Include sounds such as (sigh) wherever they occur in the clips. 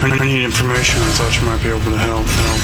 I need information. I thought you might be able to help. help,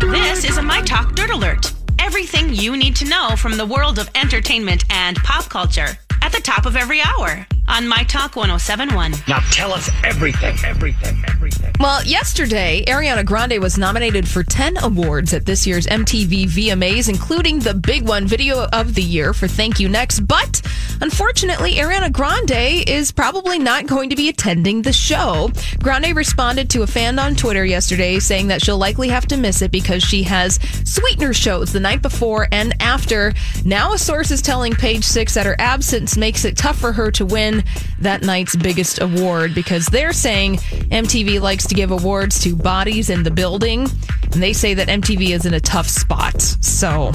help. This is a My Talk Dirt Alert. Everything you need to know from the world of entertainment and pop culture at the top of every hour on My Talk 1071. Now tell us everything, everything, everything. Well, yesterday, Ariana Grande was nominated for 10 awards at this year's MTV VMAs, including the big one, Video of the Year for Thank You Next. But unfortunately, Ariana Grande is probably not going to be attending the show. Grande responded to a fan on Twitter yesterday saying that she'll likely have to miss it because she has sweetener shows the night before and after. Now, a source is telling Page Six that her absence makes it tough for her to win that night's biggest award because they're saying MTV likes to give awards to bodies in the building, and they say that MTV is in a tough spot. So.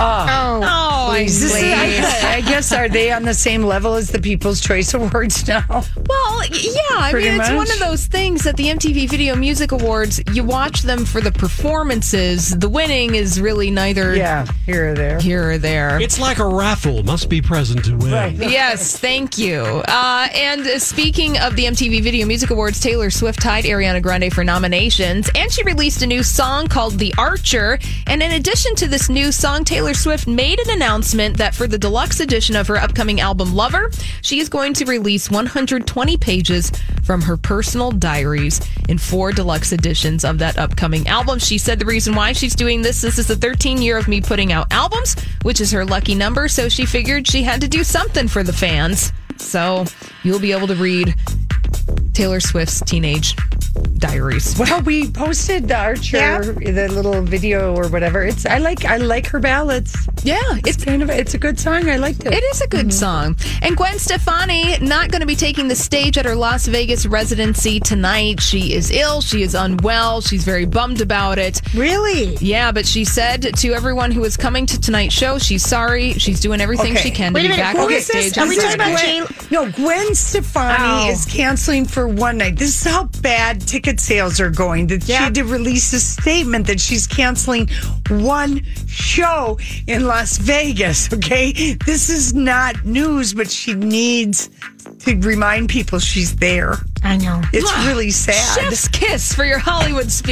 Oh, oh please. This is, I, I guess are they on the same level as the People's Choice Awards now? Well, yeah. I Pretty mean, it's much. one of those things that the MTV Video Music Awards. You watch them for the performances. The winning is really neither Yeah, here or there. here or there. It's like a raffle. Must be present to win. Right. (laughs) Yes, thank you. Uh, and speaking of the MTV Video Music Awards, Taylor Swift tied Ariana Grande for nominations, and she released a new song called The Archer. And in addition to this new song, Taylor Swift made an announcement that for the deluxe edition of her upcoming album Lover, she is going to release 120 pages from her personal diaries in four deluxe editions of that upcoming album. She said the reason why she's doing this, this is the 13 year of me putting out albums, which is her lucky number. So she figured she had to do something for the fans. So you'll be able to read Taylor Swift's teenage diaries. Well, we posted the Archer, the little video or whatever. It's I like I like her ballads. Yeah, It's kind of it's a good song. I liked it. It is a good mm-hmm. song. And Gwen Stefani not going to be taking the stage at her Las Vegas residency tonight. She is ill. She is unwell. She's very bummed about it. Really? Yeah, but she said to everyone who is coming to tonight's show, she's sorry. She's doing everything Okay. she can Wait to be minute, back who on the is this? stage. Are we talking about Jane? No, Gwen Stefani Oh. is canceling for one night. This is how bad ticket sales are going. That she had to release a statement that she's canceling one show in Las Vegas. Okay, this is not news, but she needs to remind people she's there. I know. It's really sad. Chef's kiss for your Hollywood speech.